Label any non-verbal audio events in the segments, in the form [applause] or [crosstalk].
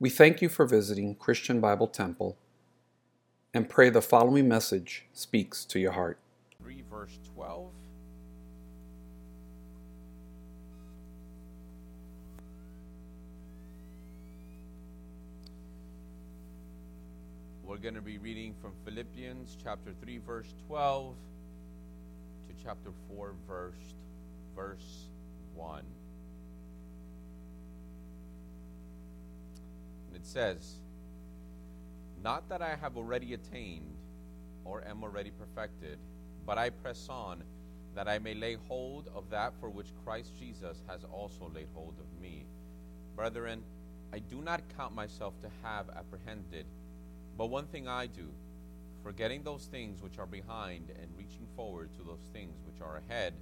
We thank you for visiting Christian Bible Temple and pray the following message speaks to your heart. 3 verse 12. We're going to be reading from Philippians chapter 3 verse 12 to chapter 4 verse verse 1. And it says, Not that I have already attained or am already perfected, but I press on that I may lay hold of that for which Christ Jesus has also laid hold of me. Brethren, I do not count myself to have apprehended, but one thing I do, forgetting those things which are behind and reaching forward to those things which are ahead,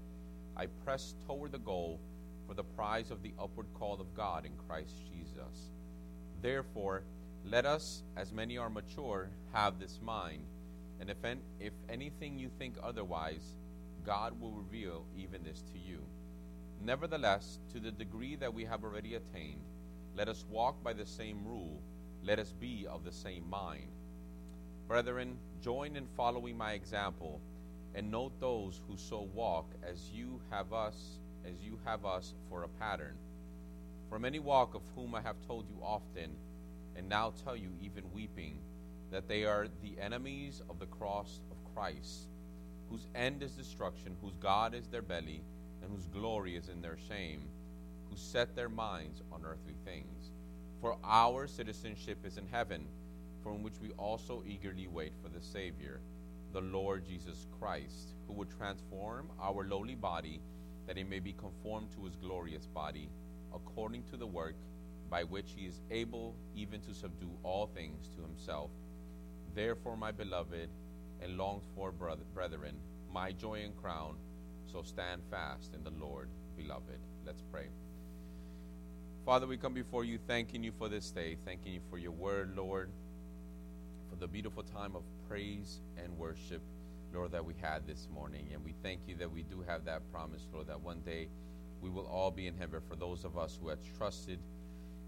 I press toward the goal for the prize of the upward call of God in Christ Jesus. Therefore, let us, as many are mature, have this mind. And if, en- if anything you think otherwise, God will reveal even this to you. Nevertheless, to the degree that we have already attained, let us walk by the same rule, let us be of the same mind. Brethren, join in following my example, and note those who so walk as you have us, as you have us for a pattern. For many walk of whom I have told you often, and now tell you even weeping, that they are the enemies of the cross of Christ, whose end is destruction, whose God is their belly, and whose glory is in their shame, who set their minds on earthly things. For our citizenship is in heaven, from which we also eagerly wait for the Savior, the Lord Jesus Christ, who will transform our lowly body, that it may be conformed to his glorious body, according to the work by which he is able even to subdue all things to himself. Therefore, my beloved and longed for brethren, my joy and crown, so stand fast in the Lord, beloved. Let's pray. Father, we come before you thanking you for this day, thanking you for your word, Lord, for the beautiful time of praise and worship, Lord, that we had this morning. And we thank you that we do have that promise, Lord, that one day we will all be in heaven for those of us who have trusted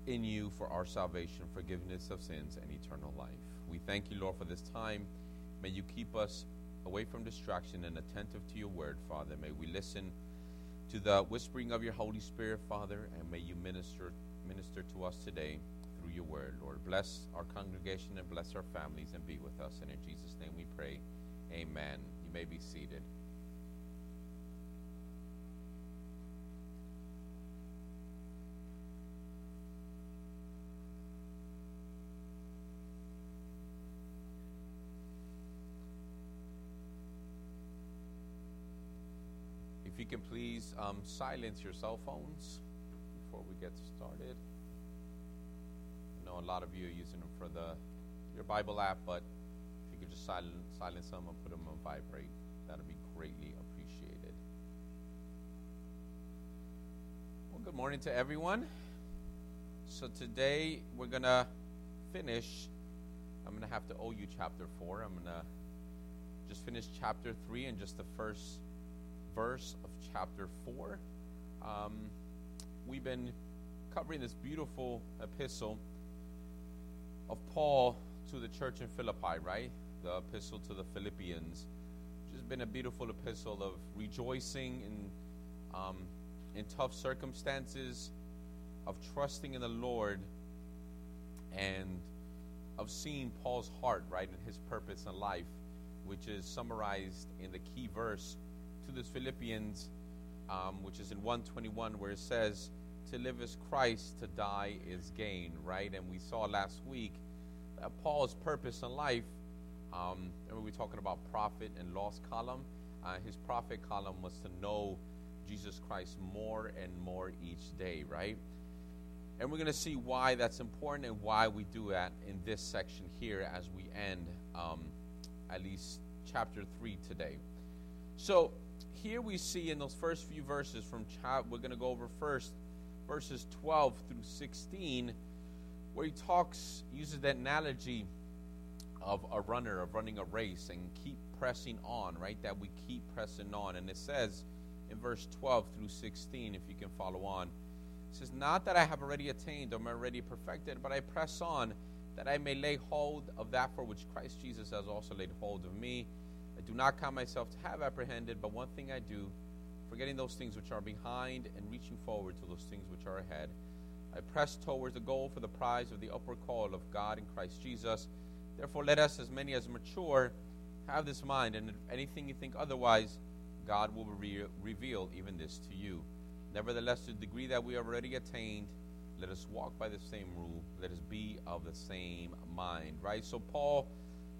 in you for our salvation, forgiveness of sins, and eternal life. We thank you, Lord, for this time. May you keep us away from distraction and attentive to your word, Father. May we listen to the whispering of your Holy Spirit, Father, and may you minister minister to us today through your word, Lord. Bless our congregation and bless our families and be with us. And in Jesus' name we pray. Amen. You may be seated. If you can please um, silence your cell phones before we get started. I know a lot of you are using them for the your Bible app, but if you could just silence, silence them and put them on vibrate, that'd be greatly appreciated. Well, good morning to everyone. So today we're gonna finish. I'm gonna have to owe you chapter four. I'm gonna just finish chapter three and just the first verse of chapter 4. Um, we've been covering this beautiful epistle of Paul to the church in Philippi, right? The epistle to the Philippians, which has been a beautiful epistle of rejoicing in, um, in tough circumstances, of trusting in the Lord, and of seeing Paul's heart, right, and his purpose in life, which is summarized in the key verse to this Philippians, um, which is in 121, where it says, To live is Christ, to die is gain, right? And we saw last week that Paul's purpose in life, um, and we were talking about profit and loss column. Uh, his profit column was to know Jesus Christ more and more each day, right? And we're going to see why that's important and why we do that in this section here as we end um, at least chapter 3 today. So, here we see in those first few verses from child, we're going to go over first verses 12 through 16, where he talks, uses that analogy of a runner, of running a race and keep pressing on, right? That we keep pressing on. And it says in verse 12 through 16, if you can follow on, It says, Not that I have already attained or am already perfected, but I press on that I may lay hold of that for which Christ Jesus has also laid hold of me. Do not count myself to have apprehended, but one thing I do, forgetting those things which are behind and reaching forward to those things which are ahead. I press towards the goal for the prize of the upward call of God in Christ Jesus. Therefore, let us, as many as mature, have this mind, and if anything you think otherwise, God will re- reveal even this to you. Nevertheless, to the degree that we have already attained, let us walk by the same rule. Let us be of the same mind. Right? So, Paul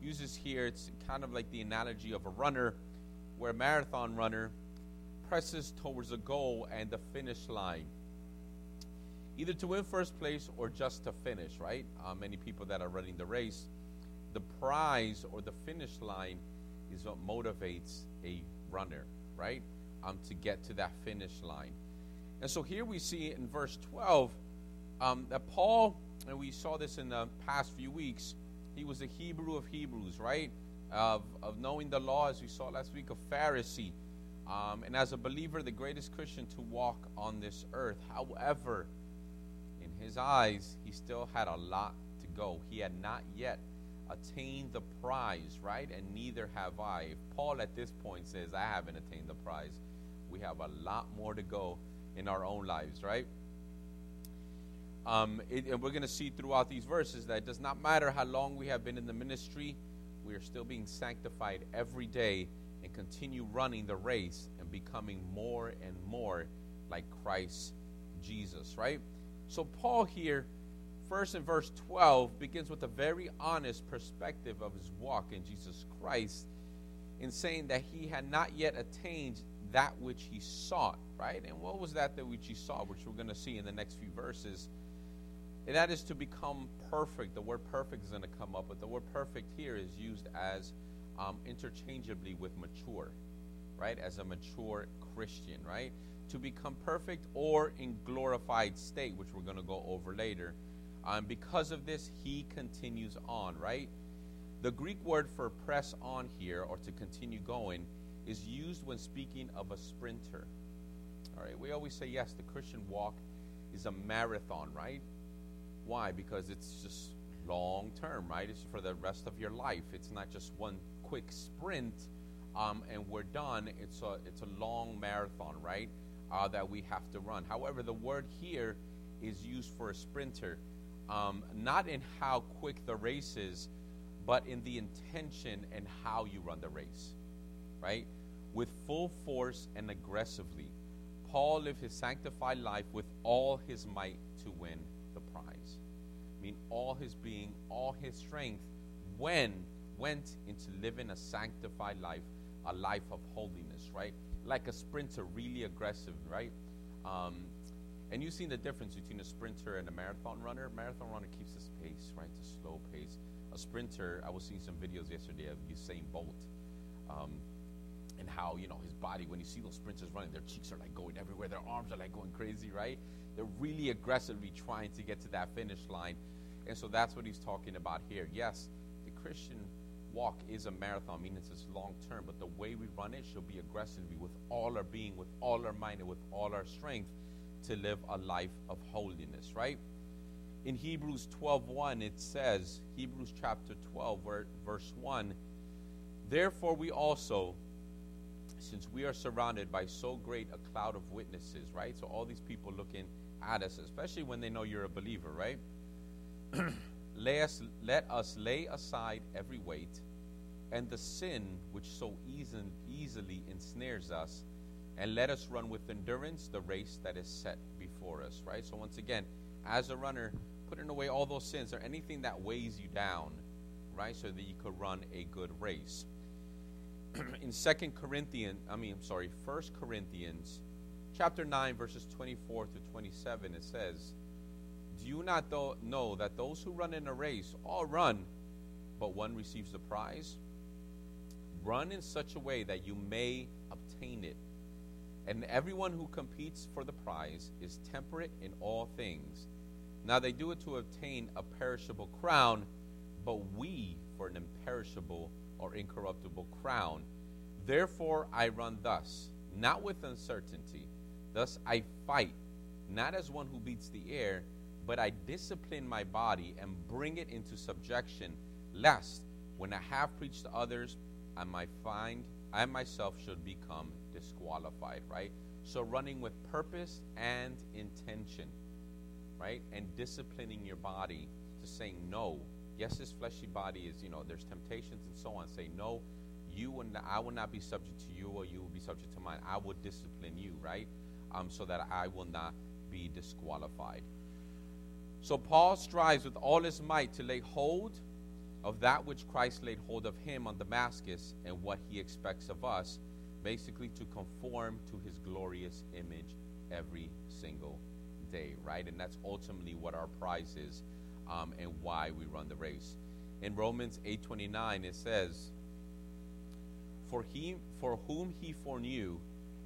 uses here, it's kind of like the analogy of a runner, where a marathon runner presses towards a goal and the finish line. Either to win first place or just to finish, right? Uh, many people that are running the race, the prize or the finish line is what motivates a runner, right? Um, to get to that finish line. And so here we see in verse 12 um, that Paul, and we saw this in the past few weeks, he was a Hebrew of Hebrews, right? Of, of knowing the law, as we saw last week, a Pharisee. Um, and as a believer, the greatest Christian to walk on this earth. However, in his eyes, he still had a lot to go. He had not yet attained the prize, right? And neither have I. If Paul at this point says, I haven't attained the prize, we have a lot more to go in our own lives, right? Um, it, and we're going to see throughout these verses that it does not matter how long we have been in the ministry, we are still being sanctified every day and continue running the race and becoming more and more like Christ Jesus, right? So, Paul here, first in verse 12, begins with a very honest perspective of his walk in Jesus Christ in saying that he had not yet attained that which he sought, right? And what was that that which he sought, which we're going to see in the next few verses? And that is to become perfect. The word perfect is going to come up, but the word perfect here is used as um, interchangeably with mature, right? As a mature Christian, right? To become perfect or in glorified state, which we're going to go over later. Um, because of this, he continues on, right? The Greek word for press on here or to continue going is used when speaking of a sprinter. All right, we always say, yes, the Christian walk is a marathon, right? Why? Because it's just long term, right? It's for the rest of your life. It's not just one quick sprint um, and we're done. It's a, it's a long marathon, right? Uh, that we have to run. However, the word here is used for a sprinter, um, not in how quick the race is, but in the intention and how you run the race, right? With full force and aggressively. Paul lived his sanctified life with all his might to win mean, all his being, all his strength, when went into living a sanctified life, a life of holiness, right? Like a sprinter, really aggressive, right? Um, and you've seen the difference between a sprinter and a marathon runner. Marathon runner keeps his pace, right? A slow pace. A sprinter, I was seeing some videos yesterday of Usain Bolt. Um, and how, you know, his body, when you see those sprinters running, their cheeks are like going everywhere, their arms are like going crazy, right? They're really aggressively trying to get to that finish line. And so that's what he's talking about here. Yes, the Christian walk is a marathon, meaning it's long term, but the way we run it should be aggressively with all our being, with all our mind, and with all our strength to live a life of holiness, right? In Hebrews 12:1 it says, Hebrews chapter 12 verse 1, therefore we also since we are surrounded by so great a cloud of witnesses, right? So all these people looking at us, especially when they know you're a believer, right? [clears throat] lay us, let us lay aside every weight and the sin which so easy, easily ensnares us, and let us run with endurance the race that is set before us, right? So once again, as a runner, putting away all those sins or anything that weighs you down, right? So that you could run a good race. [clears throat] in Second Corinthians, I mean, I'm sorry, First Corinthians, chapter nine, verses twenty-four to twenty-seven, it says, "Do you not know that those who run in a race all run, but one receives the prize? Run in such a way that you may obtain it." And everyone who competes for the prize is temperate in all things. Now they do it to obtain a perishable crown, but we for an imperishable or incorruptible crown. Therefore I run thus, not with uncertainty. Thus I fight not as one who beats the air, but I discipline my body and bring it into subjection, lest when I have preached to others, I might find I myself should become disqualified, right? So running with purpose and intention, right? And disciplining your body to saying no. Yes, his fleshy body is, you know, there's temptations and so on. Say no, you and I will not be subject to you, or you will be subject to mine. I will discipline you, right? Um, so that I will not be disqualified. So Paul strives with all his might to lay hold of that which Christ laid hold of him on Damascus and what he expects of us, basically to conform to his glorious image every single day, right? And that's ultimately what our prize is um, and why we run the race. In Romans 8:29 it says, "For he for whom he foreknew,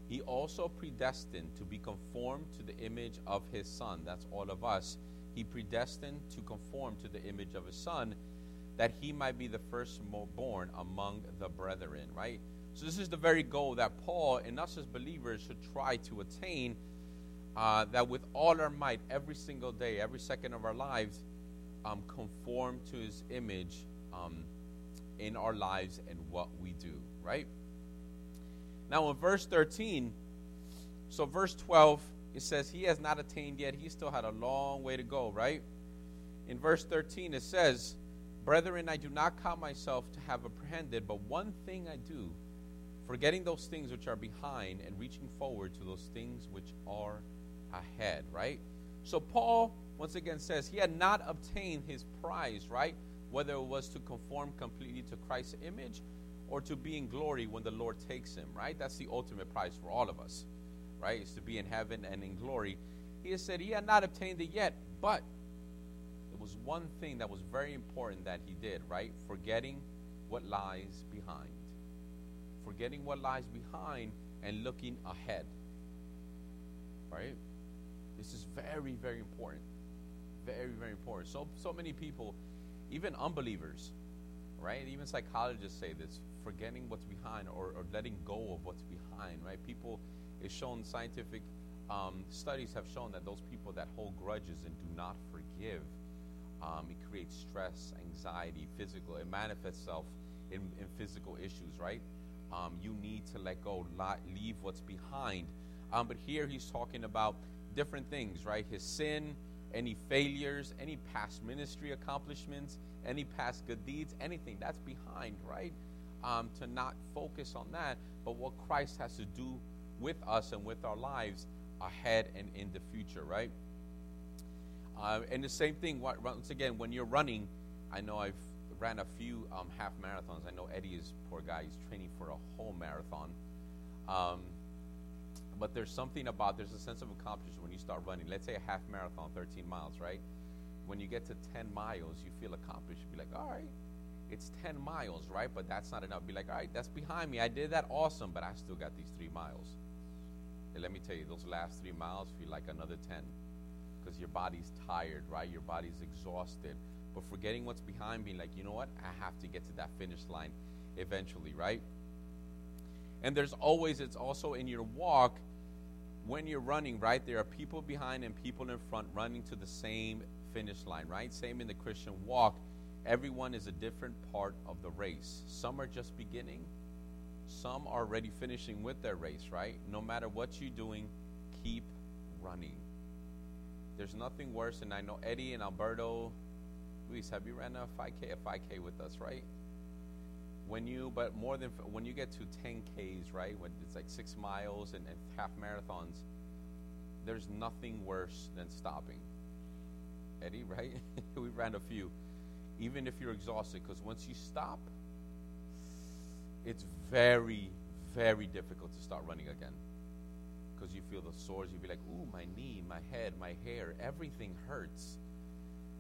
he also predestined to be conformed to the image of his son." That's all of us. He predestined to conform to the image of his son that he might be the firstborn among the brethren, right? So, this is the very goal that Paul and us as believers should try to attain. Uh, that with all our might, every single day, every second of our lives, um, conform to his image um, in our lives and what we do, right? Now, in verse 13, so verse 12, it says, He has not attained yet. He still had a long way to go, right? In verse 13, it says, Brethren, I do not count myself to have apprehended, but one thing I do, forgetting those things which are behind and reaching forward to those things which are ahead, right? So Paul once again says he had not obtained his prize, right? Whether it was to conform completely to Christ's image or to be in glory when the Lord takes him, right? That's the ultimate prize for all of us, right? Is to be in heaven and in glory. He has said he had not obtained it yet, but it was one thing that was very important that he did, right? Forgetting what lies behind. Forgetting what lies behind and looking ahead. Right? This is very, very important. Very, very important. So so many people, even unbelievers, right? Even psychologists say this, forgetting what's behind or, or letting go of what's behind, right? People it's shown scientific um, studies have shown that those people that hold grudges and do not forgive um, it creates stress, anxiety, physical. It manifests itself in, in physical issues, right? Um, you need to let go, leave what's behind. Um, but here he's talking about different things, right? His sin, any failures, any past ministry accomplishments, any past good deeds, anything that's behind, right? Um, to not focus on that, but what Christ has to do with us and with our lives ahead and in the future, right? Uh, and the same thing, once again, when you're running, I know I've ran a few um, half marathons. I know Eddie is poor guy; he's training for a whole marathon. Um, but there's something about there's a sense of accomplishment when you start running. Let's say a half marathon, 13 miles, right? When you get to 10 miles, you feel accomplished. You be like, all right, it's 10 miles, right? But that's not enough. Be like, all right, that's behind me. I did that, awesome, but I still got these three miles. And let me tell you, those last three miles feel like another 10 because your body's tired, right? Your body's exhausted. But forgetting what's behind, being like, you know what? I have to get to that finish line eventually, right? And there's always, it's also in your walk when you're running, right? There are people behind and people in front running to the same finish line, right? Same in the Christian walk. Everyone is a different part of the race. Some are just beginning, some are already finishing with their race, right? No matter what you're doing, keep running. There's nothing worse, and I know Eddie and Alberto. Luis, have you ran a 5K? A 5K with us, right? When you, but more than when you get to 10Ks, right? When it's like six miles and, and half marathons, there's nothing worse than stopping. Eddie, [laughs] right? [laughs] we ran a few. Even if you're exhausted, because once you stop, it's very, very difficult to start running again because you feel the sores. You'd be like, ooh, my knee, my head, my hair, everything hurts,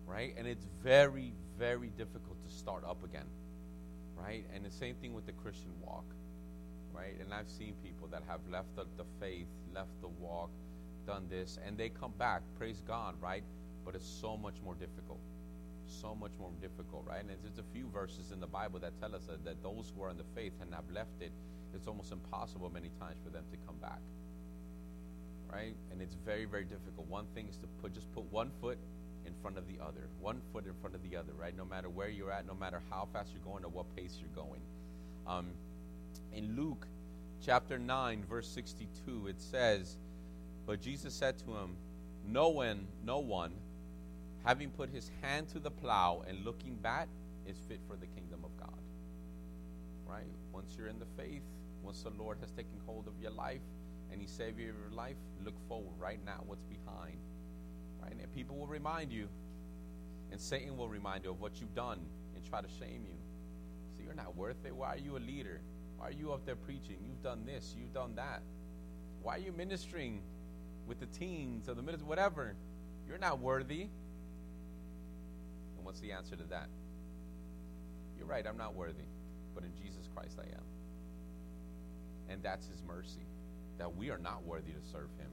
right? And it's very, very difficult to start up again, right? And the same thing with the Christian walk, right? And I've seen people that have left the, the faith, left the walk, done this, and they come back, praise God, right? But it's so much more difficult. So much more difficult, right? And there's a few verses in the Bible that tell us that, that those who are in the faith and have left it, it's almost impossible many times for them to come back right? And it's very, very difficult. One thing is to put just put one foot in front of the other, one foot in front of the other, right? No matter where you're at, no matter how fast you're going or what pace you're going. Um, in Luke chapter 9, verse 62, it says, But Jesus said to him, No one, no one, having put his hand to the plow and looking back, is fit for the kingdom of God. Right? Once you're in the faith, once the Lord has taken hold of your life and Savior of your life, look forward right now what's behind. Right? And people will remind you, and Satan will remind you of what you've done and try to shame you. So you're not worth it. Why are you a leader? Why are you up there preaching? You've done this, you've done that. Why are you ministering with the teens or the middle, whatever? You're not worthy. And what's the answer to that? You're right, I'm not worthy, but in Jesus Christ I am. And that's His mercy, that we are not worthy to serve Him.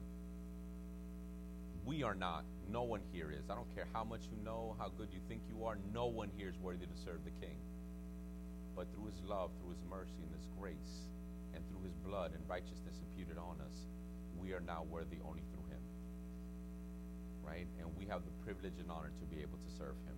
We are not. No one here is. I don't care how much you know, how good you think you are, no one here is worthy to serve the King. But through His love, through His mercy, and His grace, and through His blood and righteousness imputed on us, we are now worthy only through Him. Right? And we have the privilege and honor to be able to serve Him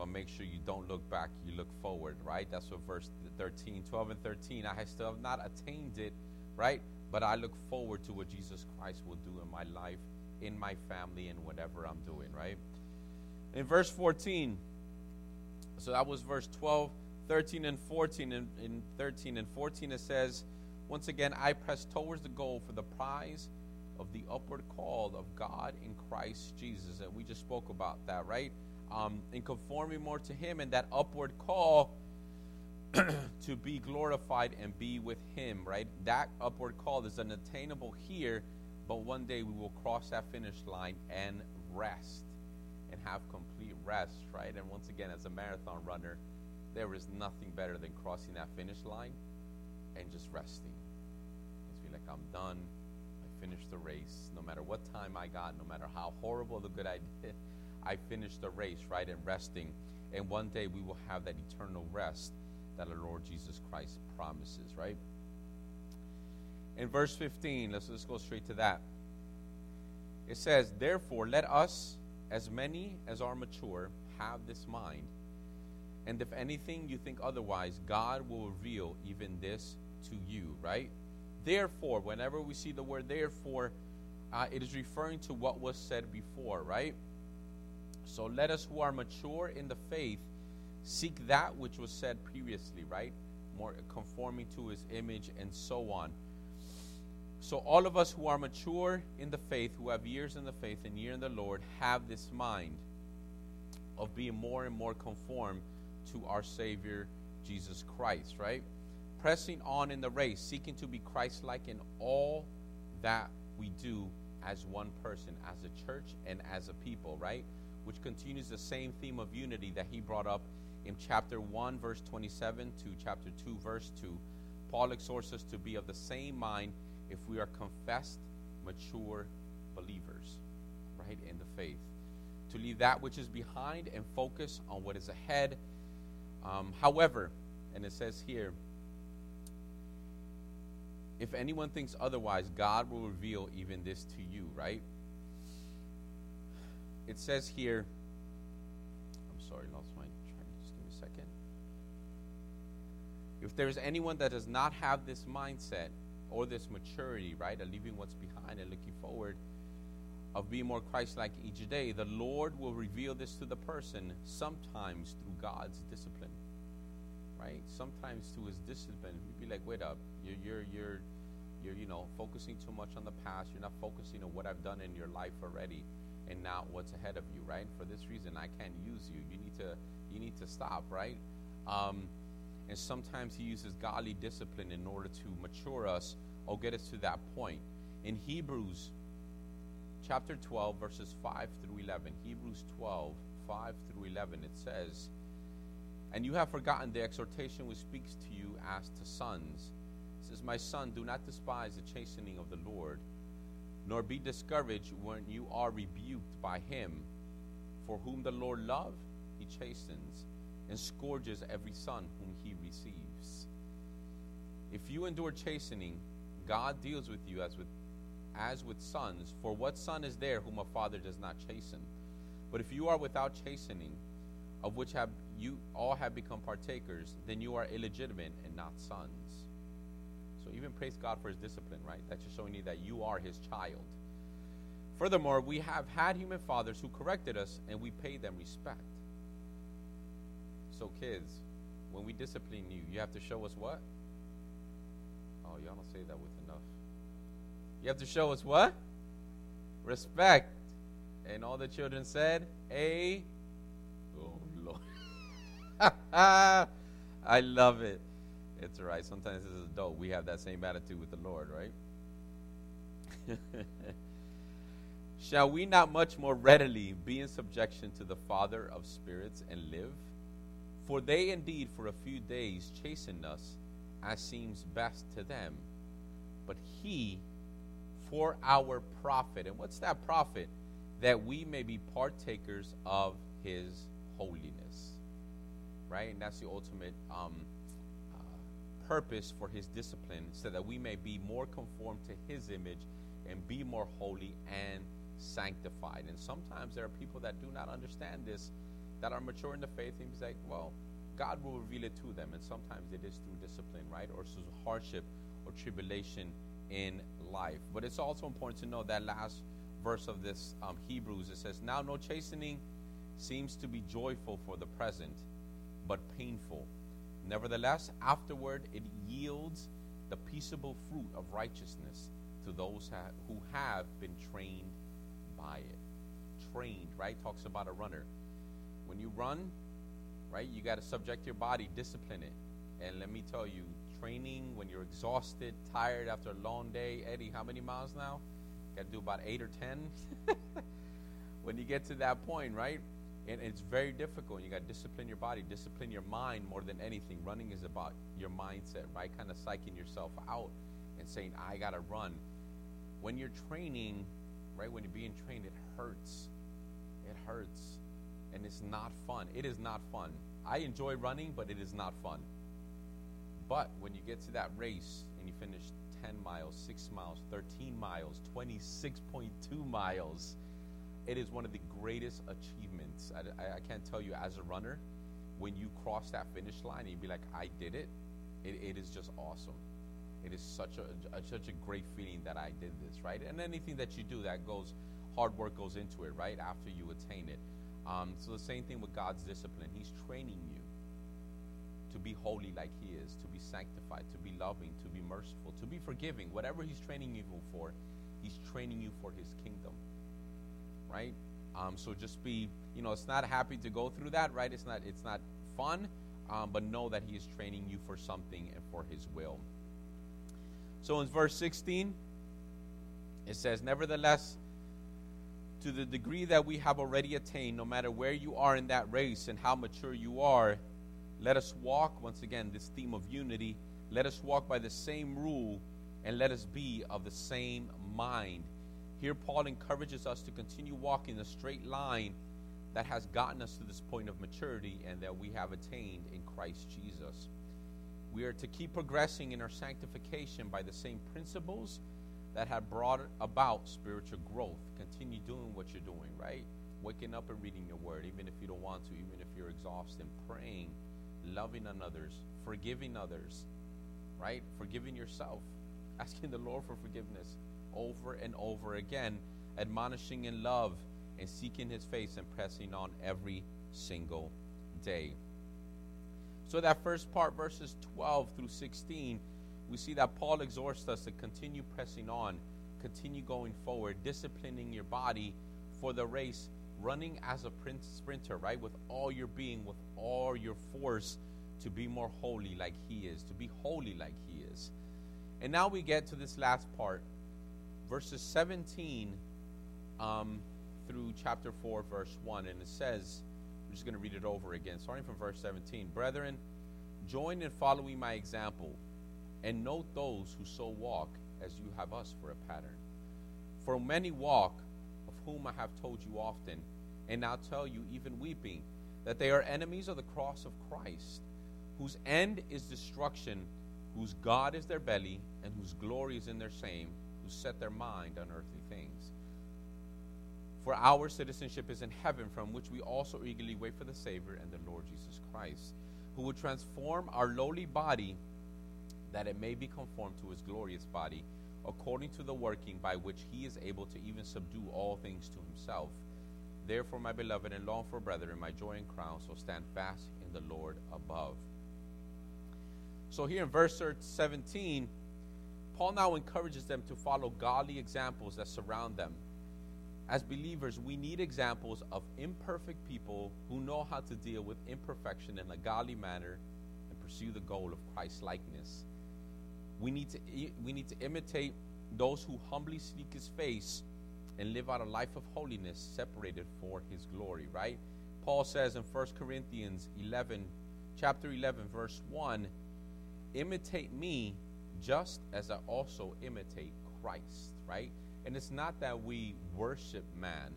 but make sure you don't look back, you look forward, right? That's what verse 13, 12 and 13. I still have not attained it, right? But I look forward to what Jesus Christ will do in my life, in my family, and whatever I'm doing, right? In verse 14, so that was verse 12, 13, and 14. In, in 13 and 14, it says, Once again, I press towards the goal for the prize of the upward call of God in Christ Jesus. And we just spoke about that, right? um, in conforming more to Him and that upward call [clears throat] to be glorified and be with Him, right? That upward call is unattainable here, but one day we will cross that finish line and rest and have complete rest, right? And once again, as a marathon runner, there is nothing better than crossing that finish line and just resting. Just be like, I'm done. I finished the race. No matter what time I got, no matter how horrible the good I did, I finished the race, right, and resting. And one day we will have that eternal rest that our Lord Jesus Christ promises, right? In verse 15, let's, let's go straight to that. It says, Therefore, let us, as many as are mature, have this mind. And if anything you think otherwise, God will reveal even this to you, right? Therefore, whenever we see the word therefore, uh, it is referring to what was said before, right? So let us who are mature in the faith seek that which was said previously, right? More conforming to his image and so on. So all of us who are mature in the faith, who have years in the faith and year in the Lord, have this mind of being more and more conformed to our Savior Jesus Christ, right? Pressing on in the race, seeking to be Christ like in all that we do as one person, as a church, and as a people, right? which continues the same theme of unity that he brought up in chapter 1, verse 27 to chapter 2, verse 2. Paul exhorts us to be of the same mind if we are confessed, mature believers, right, in the faith. To leave that which is behind and focus on what is ahead. Um, however, and it says here, if anyone thinks otherwise, God will reveal even this to you, right? it says here, I'm sorry, lost my train. Just give me a second. If there's anyone that does not have this mindset or this maturity, right, of leaving what's behind and looking forward, of being more Christ like each day, the Lord will reveal this to the person sometimes through God's discipline. Right? Sometimes through his discipline. You'd be like, wait up, you're you're you're you're you know focusing too much on the past. You're not focusing on what I've done in your life already and not what's ahead of you, right? For this reason, I can't use you. You need to you need to stop, right? Um, and sometimes he uses godly discipline in order to mature us or get us to that point. In Hebrews chapter 12, verses 5 through 11, Hebrews 12, 5 through 11, it says, And you have forgotten the exhortation which speaks to you as to sons. It says, My son, do not despise the chastening of the Lord nor be discouraged when you are rebuked by him. For whom the Lord loves, he chastens, and scourges every son whom he receives. If you endure chastening, God deals with you as with as with sons. For what son is there whom a father does not chasten? But if you are without chastening, of which have you all have become partakers, then you are illegitimate and not sons. So even praise God for his discipline, right? That's just showing you that you are his child. Furthermore, we have had human fathers who corrected us, and we pay them respect. So, kids, when we discipline you, you have to show us what? Oh, y'all don't say that with enough. You have to show us what? Respect. And all the children said, A. Oh, Lord. [laughs] I love it. It's all right. Sometimes as a adult, we have that same attitude with the Lord, right? [laughs] Shall we not much more readily be in subjection to the Father of spirits and live? For they indeed for a few days chasten us as seems best to them, but he for our profit. And what's that profit? That we may be partakers of his holiness. Right? And that's the ultimate um, uh, purpose for his discipline, so that we may be more conformed to his image and be more holy and sanctified. And sometimes there are people that do not understand this, that are mature in the faith, and he's like, well, God will reveal it to them. And sometimes it is through discipline, right? Or through hardship or tribulation in life. But it's also important to know that last verse of this um, Hebrews, it says, Now no chastening seems to be joyful for the present, but painful. Nevertheless, afterward it yields the peaceable fruit of righteousness to those who have been trained by it. Trained, right? Talks about a runner. When you run, right, you got to subject your body, discipline it. And let me tell you, training when you're exhausted, tired after a long day, Eddie, how many miles now? Got to do about eight or ten. [laughs] when you get to that point, right? And it's very difficult. You got to discipline your body, discipline your mind more than anything. Running is about your mindset, right? Kind of psyching yourself out and saying, I got to run. When you're training, right? When you're being trained, it hurts. It hurts. And it's not fun. It is not fun. I enjoy running, but it is not fun. But when you get to that race and you finish 10 miles, 6 miles, 13 miles, 26.2 miles, it is one of the greatest achievements. I, I, can't tell you as a runner, when you cross that finish line and you be like, I did it, it, it is just awesome. It is such a, a, such a great feeling that I did this, right? And anything that you do that goes, hard work goes into it, right? After you attain it. Um, so the same thing with God's discipline. He's training you to be holy like He is, to be sanctified, to be loving, to be merciful, to be forgiving. Whatever He's training you for, He's training you for His kingdom, right? Um, so just be, you know, it's not happy to go through that, right? It's not, it's not fun, um, but know that He is training you for something and for His will. So in verse 16, it says, Nevertheless, to the degree that we have already attained, no matter where you are in that race and how mature you are, let us walk, once again, this theme of unity, let us walk by the same rule and let us be of the same mind. Here, Paul encourages us to continue walking the straight line that has gotten us to this point of maturity and that we have attained in Christ Jesus. We are to keep progressing in our sanctification by the same principles that have brought about spiritual growth. Continue doing what you're doing, right? Waking up and reading your word, even if you don't want to, even if you're exhausted, praying, loving others, forgiving others, right? Forgiving yourself, [laughs] asking the Lord for forgiveness over and over again, admonishing in love and seeking his face and pressing on every single day. So, that first part, verses 12 through 16, we see that Paul exhorts us to continue pressing on, continue going forward, disciplining your body for the race, running as a sprinter, right? With all your being, with all your force to be more holy like he is, to be holy like he is. And now we get to this last part, verses 17 um, through chapter 4, verse 1. And it says, I'm just going to read it over again, starting from verse 17. Brethren, join in following my example, and note those who so walk as you have us for a pattern. For many walk, of whom I have told you often, and now tell you, even weeping, that they are enemies of the cross of Christ, whose end is destruction, whose God is their belly, and whose glory is in their shame, who set their mind on earthly things. For our citizenship is in heaven, from which we also eagerly wait for the Savior and the Lord Jesus Christ, who will transform our lowly body that it may be conformed to his glorious body, according to the working by which he is able to even subdue all things to himself. Therefore, my beloved and longed for brethren, my joy and crown, so stand fast in the Lord above. So, here in verse 17, Paul now encourages them to follow godly examples that surround them. As believers, we need examples of imperfect people who know how to deal with imperfection in a godly manner and pursue the goal of Christ likeness. We need to we need to imitate those who humbly seek his face and live out a life of holiness separated for his glory, right? Paul says in 1 Corinthians 11 chapter 11 verse 1, imitate me just as I also imitate Christ, right? And it's not that we worship man,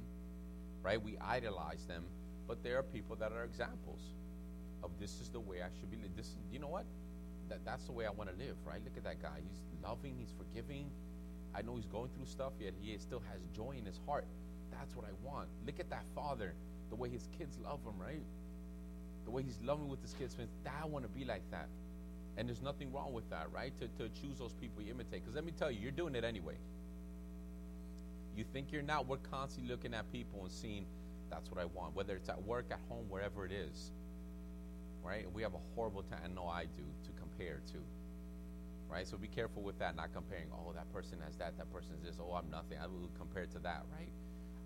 right? We idolize them, but there are people that are examples of this is the way I should be. This, you know what? That that's the way I want to live, right? Look at that guy. He's loving. He's forgiving. I know he's going through stuff, yet he still has joy in his heart. That's what I want. Look at that father, the way his kids love him, right? The way he's loving with his kids. I want to be like that. And there's nothing wrong with that, right? To, to choose those people you imitate. Because let me tell you, you're doing it anyway. You think you're not, we're constantly looking at people and seeing that's what I want, whether it's at work, at home, wherever it is. Right? We have a horrible time, I know I do, to compare to. Right? So be careful with that, not comparing, oh, that person has that, that person is this, oh, I'm nothing. I will compare to that, right?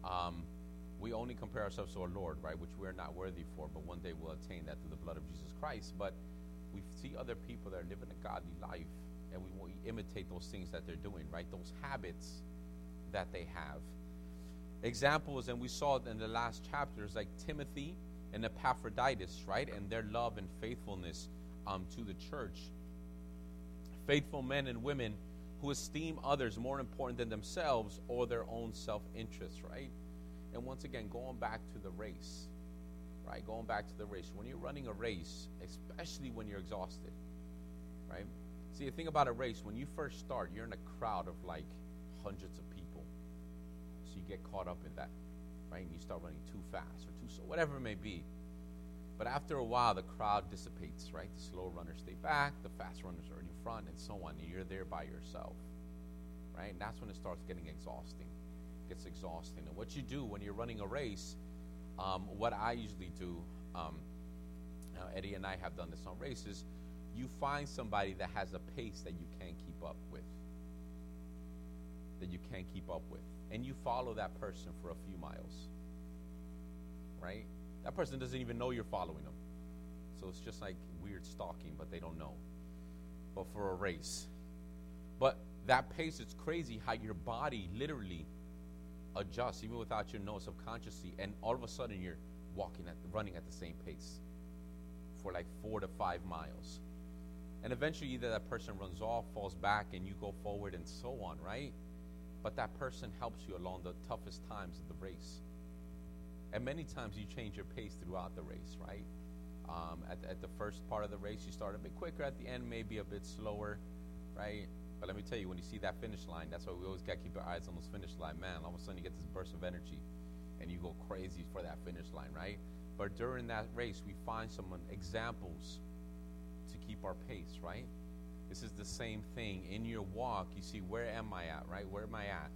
Um, we only compare ourselves to our Lord, right, which we're not worthy for, but one day we'll attain that through the blood of Jesus Christ. But we see other people that are living a godly life, and we, we imitate those things that they're doing, right? Those habits that they have. Examples, and we saw it in the last chapters, like Timothy and Epaphroditus, right? And their love and faithfulness um, to the church. Faithful men and women who esteem others more important than themselves or their own self interest, right? And once again, going back to the race, right? Going back to the race. When you're running a race, especially when you're exhausted, right? See, the thing about a race, when you first start, you're in a crowd of like hundreds of people. So you get caught up in that, right? And you start running too fast or too slow, whatever it may be. But after a while, the crowd dissipates, right? The slow runners stay back, the fast runners are in front, and so on. And you're there by yourself, right? And that's when it starts getting exhausting. It gets exhausting. And what you do when you're running a race, um, what I usually do, um, uh, Eddie and I have done this on races, you find somebody that has a pace that you can't keep up with. That you can't keep up with. And you follow that person for a few miles. Right? That person doesn't even know you're following them. So it's just like weird stalking, but they don't know. But for a race. But that pace, it's crazy how your body literally adjusts, even without your know subconsciously, and all of a sudden you're walking at running at the same pace for like four to five miles. And eventually either that person runs off, falls back, and you go forward and so on, right? But that person helps you along the toughest times of the race. And many times you change your pace throughout the race, right? Um, at, at the first part of the race, you start a bit quicker. At the end, maybe a bit slower, right? But let me tell you, when you see that finish line, that's why we always got to keep our eyes on those finish line. Man, all of a sudden you get this burst of energy and you go crazy for that finish line, right? But during that race, we find someone examples to keep our pace, right? This is the same thing. In your walk, you see, where am I at, right? Where am I at?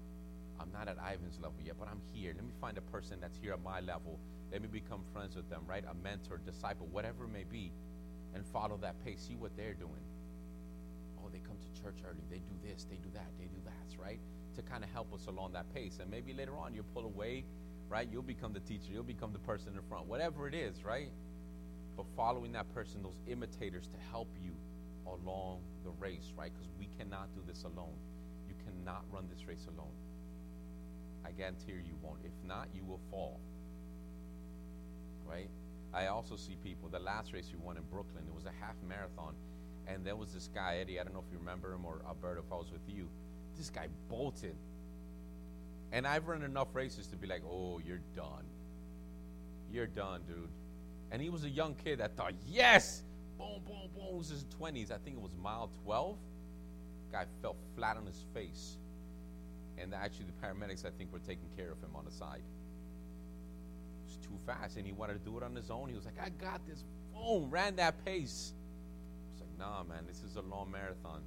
I'm not at Ivan's level yet, but I'm here. Let me find a person that's here at my level. Let me become friends with them, right? A mentor, disciple, whatever it may be, and follow that pace. See what they're doing Oh, they come to church early, they do this, they do that, they do that, right? To kind of help us along that pace. And maybe later on you'll pull away, right? You'll become the teacher, you'll become the person in front, whatever it is, right? But following that person, those imitators to help you along the race, right? Because we cannot do this alone. You cannot run this race alone. I guarantee you won't. If not, you will fall. Right? I also see people, the last race we won in Brooklyn, it was a half marathon and there was this guy, Eddie, I don't know if you remember him or Alberto, if I was with you. This guy bolted. And I've run enough races to be like, oh, you're done. You're done, dude. And he was a young kid that thought, yes, boom, boom, boom. It was his 20s. I think it was mile 12. Guy fell flat on his face And actually, the paramedics, I think, were taking care of him on the side. It was too fast, and he wanted to do it on his own. He was like, I got this. Boom, ran that pace. It's like, nah, man, this is a long marathon.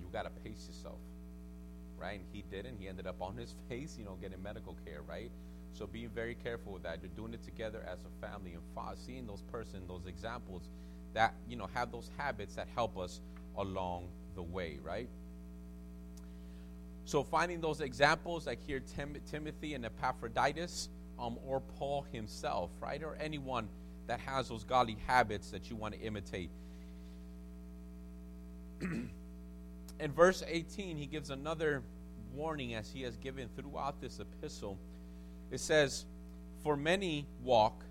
You got to pace yourself, right? And he didn't. He ended up on his [laughs] face, you know, getting medical care, right? So being very careful with that. You're doing it together as a family and seeing those person, those examples that, you know, have those habits that help us along the way, right? So finding those examples like here Tim- Timothy and Epaphroditus, um, or Paul himself, right? Or anyone that has those godly habits that you want to imitate. [clears throat] In verse 18, he gives another warning as he has given throughout this epistle. It says, For many walk,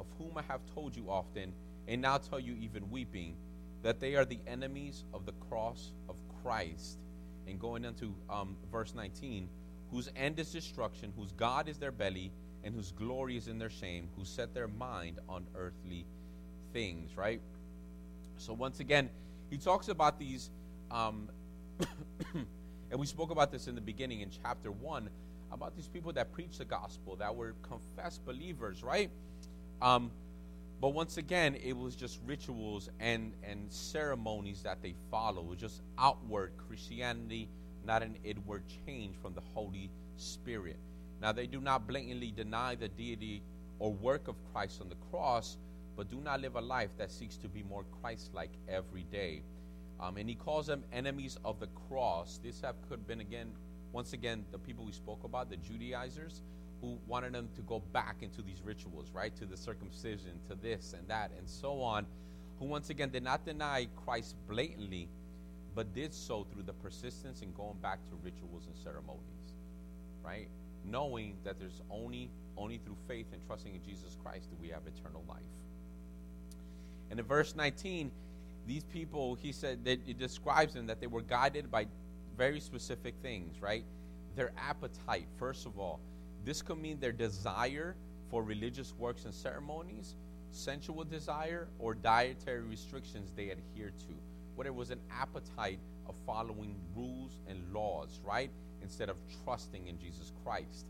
of whom I have told you often, and now tell you even weeping, that they are the enemies of the cross of Christ. And going into um, verse 19, whose end is destruction, whose God is their belly, and whose glory is in their shame, who set their mind on earthly things, right? So once again, he talks about these, um, [coughs] and we spoke about this in the beginning in chapter 1, about these people that preach the gospel, that were confessed believers, right? Um, but once again, it was just rituals and, and ceremonies that they follow. It was just outward Christianity, not an inward change from the Holy Spirit. Now, they do not blatantly deny the deity or work of Christ on the cross, but do not live a life that seeks to be more Christ like every day. Um, and he calls them enemies of the cross. This have could have been again, once again, the people we spoke about, the Judaizers, who wanted them to go back into these rituals, right? To the circumcision, to this and that, and so on. Who once again did not deny Christ blatantly, but did so through the persistence in going back to rituals and ceremonies, right? Knowing that there's only only through faith and trusting in Jesus Christ do we have eternal life. And in verse 19, these people, he said that it describes them that they were guided by very specific things, right? Their appetite, first of all. This could mean their desire for religious works and ceremonies, sensual desire, or dietary restrictions they adhere to. Whether it was an appetite of following rules and laws, right? Instead of trusting in Jesus Christ.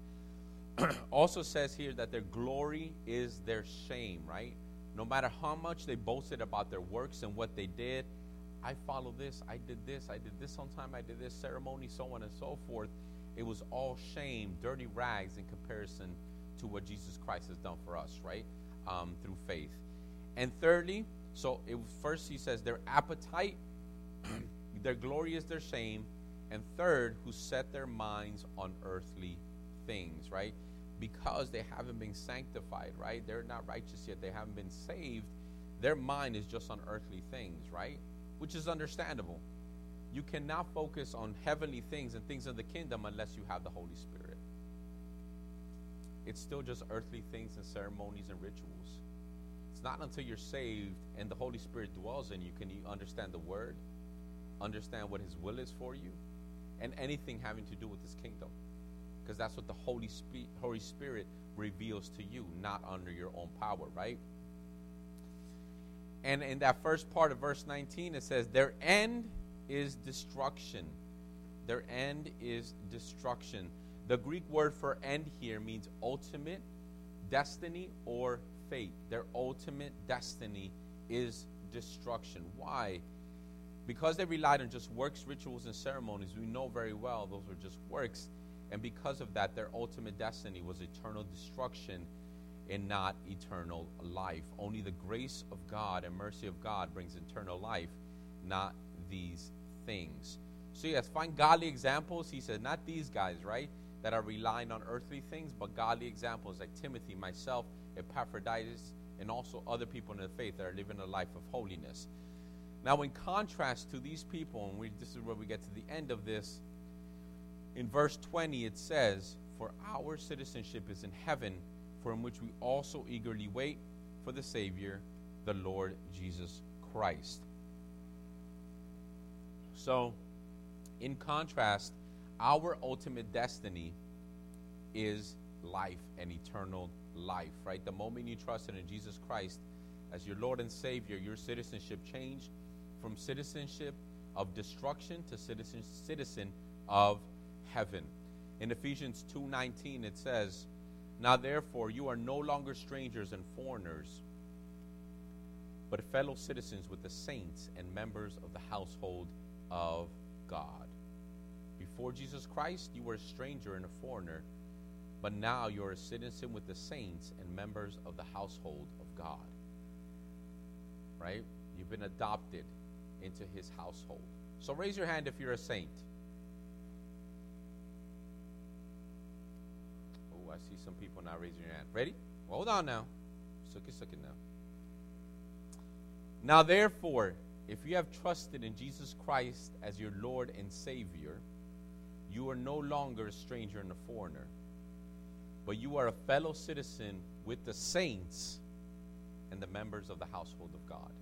[clears throat] also says here that their glory is their shame, right? No matter how much they boasted about their works and what they did, I follow this, I did this, I did this sometime, I did this ceremony, so on and so forth. It was all shame, dirty rags in comparison to what Jesus Christ has done for us, right? Um, through faith. And thirdly, so it, first he says their appetite, [clears throat] their glory is their shame. And third, who set their minds on earthly things, right? Because they haven't been sanctified, right? They're not righteous yet. They haven't been saved. Their mind is just on earthly things, right? Which is understandable. You cannot focus on heavenly things and things of the kingdom unless you have the Holy Spirit. It's still just earthly things and ceremonies and rituals. It's not until you're saved and the Holy Spirit dwells in you can you understand the word, understand what his will is for you, and anything having to do with his kingdom. Because that's what the Holy, Holy Spirit reveals to you, not under your own power, right? And in that first part of verse 19, it says, Their end is destruction. Their end is destruction. The Greek word for end here means ultimate destiny or fate. Their ultimate destiny is destruction. Why? Because they relied on just works, rituals, and ceremonies, we know very well those were just works. And because of that, their ultimate destiny was eternal destruction and not eternal life. Only the grace of God and mercy of God brings eternal life, not these things. So, yes, find godly examples. He said, not these guys, right, that are relying on earthly things, but godly examples like Timothy, myself, Epaphroditus, and also other people in the faith that are living a life of holiness. Now, in contrast to these people, and we, this is where we get to the end of this, in verse 20 it says, For our citizenship is in heaven, from which we also eagerly wait for the Savior, the Lord Jesus Christ. So, in contrast, our ultimate destiny is life and eternal life, right? The moment you trusted in Jesus Christ as your Lord and Savior, your citizenship changed from citizenship of destruction to citizen, citizen of heaven. In Ephesians 2:19 it says, "Now therefore you are no longer strangers and foreigners, but fellow citizens with the saints and members of the household of God." Before Jesus Christ, you were a stranger and a foreigner, but now you're a citizen with the saints and members of the household of God. Right? You've been adopted into his household. So raise your hand if you're a saint. Oh, I see some people not raising your hand. Ready? Hold on now. Suck it now. Now, therefore, if you have trusted in Jesus Christ as your Lord and Savior, you are no longer a stranger and a foreigner, but you are a fellow citizen with the saints and the members of the household of God.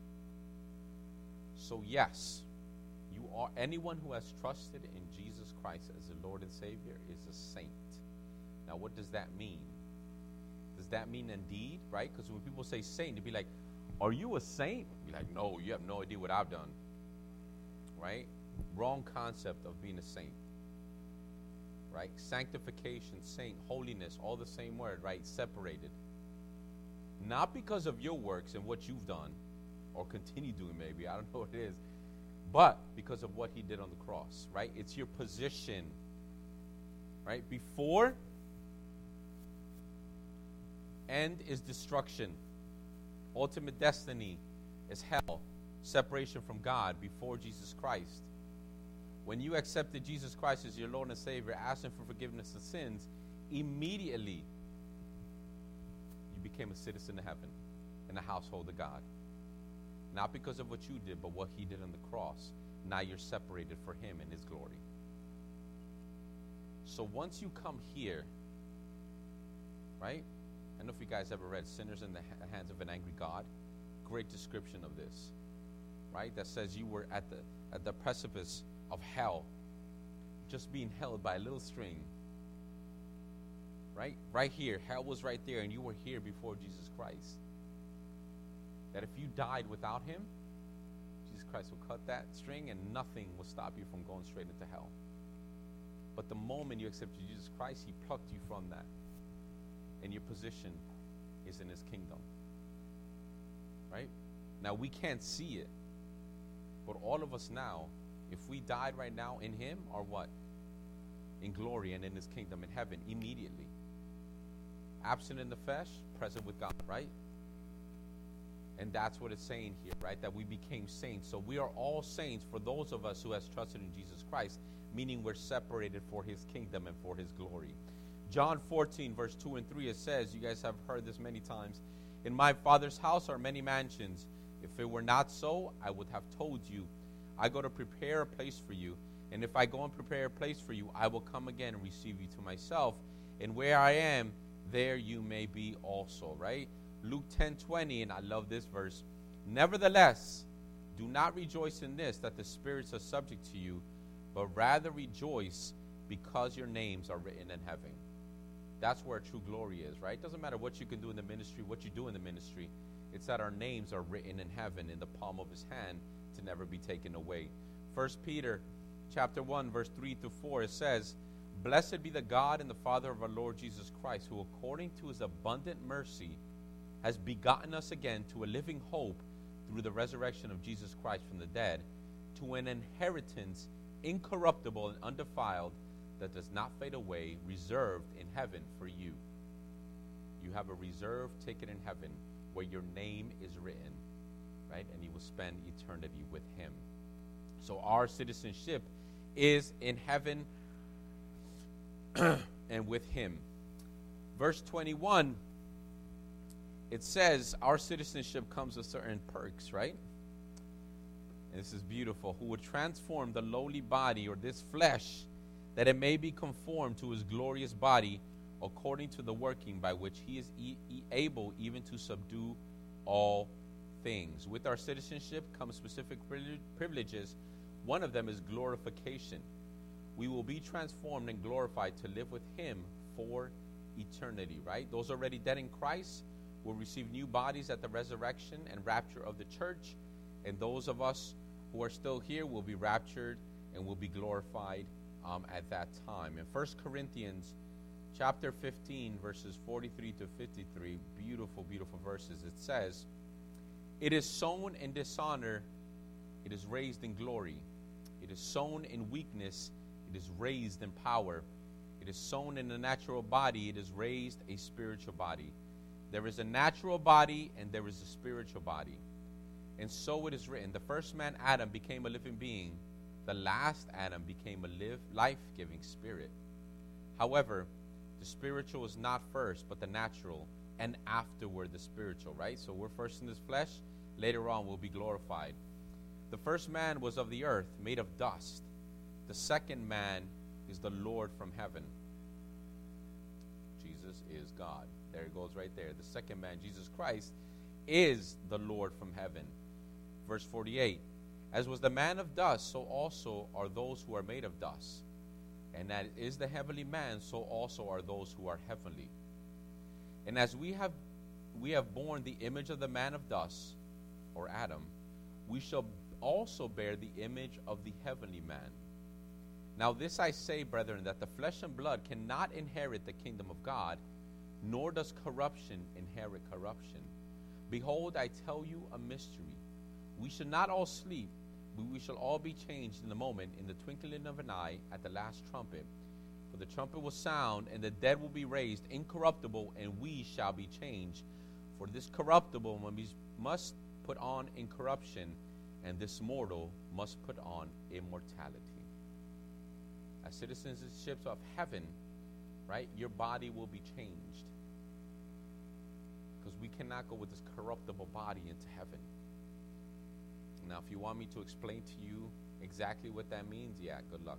So, yes, you are anyone who has trusted in Jesus Christ as the Lord and Savior is a saint. Now, what does that mean? Does that mean indeed, right? Because when people say saint, they'd be like, Are you a saint? Be like, No, you have no idea what I've done. Right? Wrong concept of being a saint. Right? Sanctification, saint, holiness, all the same word, right? Separated. Not because of your works and what you've done, or continue doing maybe, I don't know [laughs] what it is, but because of what he did on the cross, right? It's your position, right? Before, end is destruction. Ultimate destiny is hell, separation from God before Jesus Christ. When you accepted Jesus Christ as your Lord and Savior, asking for forgiveness of sins, immediately you became a citizen of heaven in the household of God. Not because of what you did, but what He did on the cross. Now you're separated for Him in His glory. So once you come here, right? I don't know if you guys ever read Sinners in the Hands of an Angry God. Great description of this, right? That says you were at the at the precipice of hell, just being held by a little string. Right? Right here. Hell was right there, and you were here before Jesus Christ. That if you died without him, Jesus Christ will cut that string and nothing will stop you from going straight into hell. But the moment you accepted Jesus Christ, he plucked you from that. And your position is in his kingdom. Right? Now, we can't see it. But all of us now, if we died right now in him, are what? In glory and in his kingdom in heaven immediately. Absent in the flesh, present with God, right? And that's what it's saying here, right? That we became saints. So we are all saints for those of us who has trusted in Jesus Christ, meaning we're separated for his kingdom and for his glory. John 14, verse 2 and 3, it says, you guys have heard this many times, in my father's house are many mansions. If it were not so, I would have told you. I go to prepare a place for you. And if I go and prepare a place for you, I will come again and receive you to myself. And where I am, there you may be also, right? Luke 10 20, and I love this verse. Nevertheless, do not rejoice in this, that the spirits are subject to you, but rather rejoice because your names are written in heaven. That's where true glory is, right? It doesn't matter what you can do in the ministry, what you do in the ministry. It's that our names are written in heaven in the palm of his hand to never be taken away. First Peter chapter 1, verse 3 to 4, it says, Blessed be the God and the Father of our Lord Jesus Christ, who according to his abundant mercy has begotten us again to a living hope through the resurrection of Jesus Christ from the dead, to an inheritance incorruptible and undefiled that does not fade away, reserved in heaven for you. You have a reserved ticket in heaven where your name is written, right? And you will spend eternity with him. So our citizenship is in heaven [clears throat] and with him. Verse 21 it says our citizenship comes with certain perks, right? And this is beautiful. Who would transform the lowly body or this flesh that it may be conformed to his glorious body according to the working by which he is e- e- able even to subdue all things. With our citizenship come specific privileges. One of them is glorification. We will be transformed and glorified to live with him for eternity, right? Those already dead in Christ will receive new bodies at the resurrection and rapture of the church, and those of us who are still here will be raptured and will be glorified um, at that time. In 1 Corinthians chapter 15, verses 43 to 53, beautiful, beautiful verses, it says, It is sown in dishonor, it is raised in glory. It is sown in weakness, it is raised in power. It is sown in a natural body, it is raised a spiritual body. There is a natural body and there is a spiritual body. And so it is written the first man, Adam, became a living being, the last Adam became a live, life giving spirit. However, the spiritual is not first, but the natural, and afterward the spiritual, right? So we're first in this flesh, later on we'll be glorified. The first man was of the earth, made of dust. The second man is the Lord from heaven. Jesus is God. There it goes right there. The second man, Jesus Christ, is the Lord from heaven. Verse 48 As was the man of dust, so also are those who are made of dust. And that is the heavenly man, so also are those who are heavenly. And as we have we have borne the image of the man of dust, or Adam, we shall also bear the image of the heavenly man. Now, this I say, brethren, that the flesh and blood cannot inherit the kingdom of God, nor does corruption inherit corruption. Behold, I tell you a mystery. We shall not all sleep, but we shall all be changed in a moment, in the twinkling of an eye, at the last trumpet. For the trumpet will sound, and the dead will be raised incorruptible, and we shall be changed. For this corruptible must put on incorruption and this mortal must put on immortality. As citizenships of heaven, right, your body will be changed. Because we cannot go with this corruptible body into heaven. Now, if you want me to explain to you exactly what that means, yeah, good luck.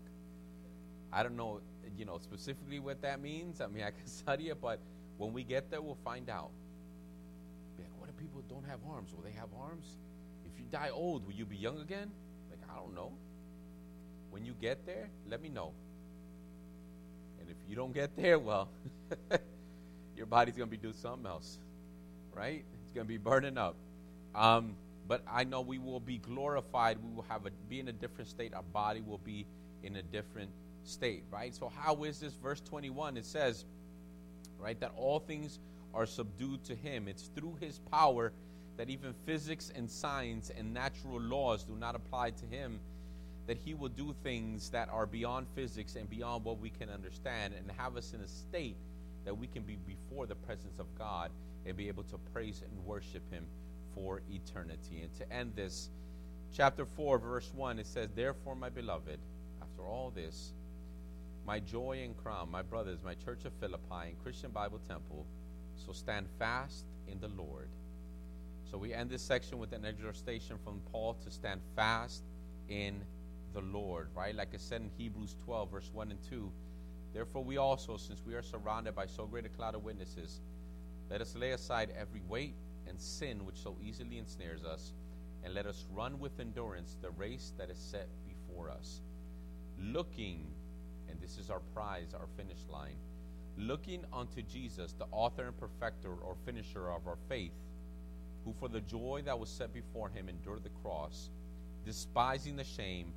I don't know, you know, specifically what that means. I mean, I [laughs] can study it, but when we get there, we'll find out. Like, what if people don't have arms? Will they have arms? if you die old, will you be young again? Like, I don't know. When you get there, let me know. And if you don't get there, well, [laughs] your body's going to be doing something else, right? It's going to be burning up. Um, but I know we will be glorified. We will have a be in a different state. Our body will be in a different state, right? So how is this? Verse 21, it says, right, that all things are subdued to him. It's through his power that even physics and science and natural laws do not apply to him, that he will do things that are beyond physics and beyond what we can understand and have us in a state that we can be before the presence of God and be able to praise and worship him for eternity. And to end this, chapter 4, verse 1, it says, Therefore, my beloved, after all this, my joy and crown, my brothers, my church of Philippi and Christian Bible Temple, so stand fast in the Lord so we end this section with an exhortation from Paul to stand fast in the Lord, right? Like I said in Hebrews 12, verse 1 and 2. Therefore, we also, since we are surrounded by so great a cloud of witnesses, let us lay aside every weight and sin which so easily ensnares us, and let us run with endurance the race that is set before us. Looking, and this is our prize, our finish line, looking unto Jesus, the author and perfecter or finisher of our faith who for the joy that was set before him endured the cross, despising the shame,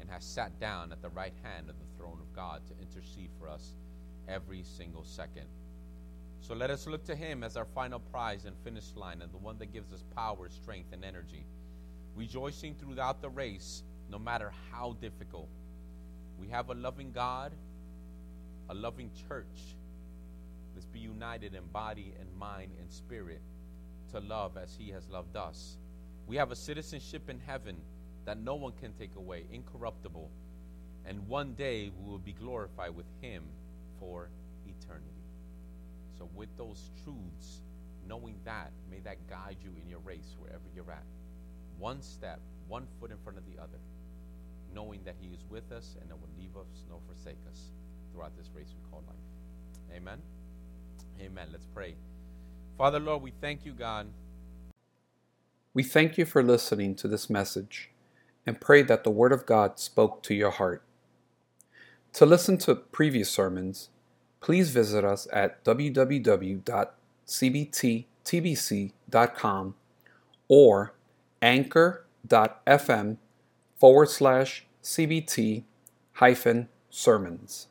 and has sat down at the right hand of the throne of God to intercede for us every single second. So let us look to him as our final prize and finish line, and the one that gives us power, strength, and energy, rejoicing throughout the race, no matter how difficult. We have a loving God, a loving church. Let's be united in body and mind and spirit to love as he has loved us. We have a citizenship in heaven that no one can take away, incorruptible. And one day we will be glorified with him for. So, with those truths, knowing that, may that guide you in your race wherever you're at. One step, one foot in front of the other, knowing that he is with us and that will leave us nor forsake us throughout this race we call life. Amen. Amen. Let's pray. Father, Lord, we thank you, God. We thank you for listening to this message and pray that the Word of God spoke to your heart. To listen to previous sermons, please visit us at www.cbttbc.com or anchor.fm forward slash cbt hyphen sermons.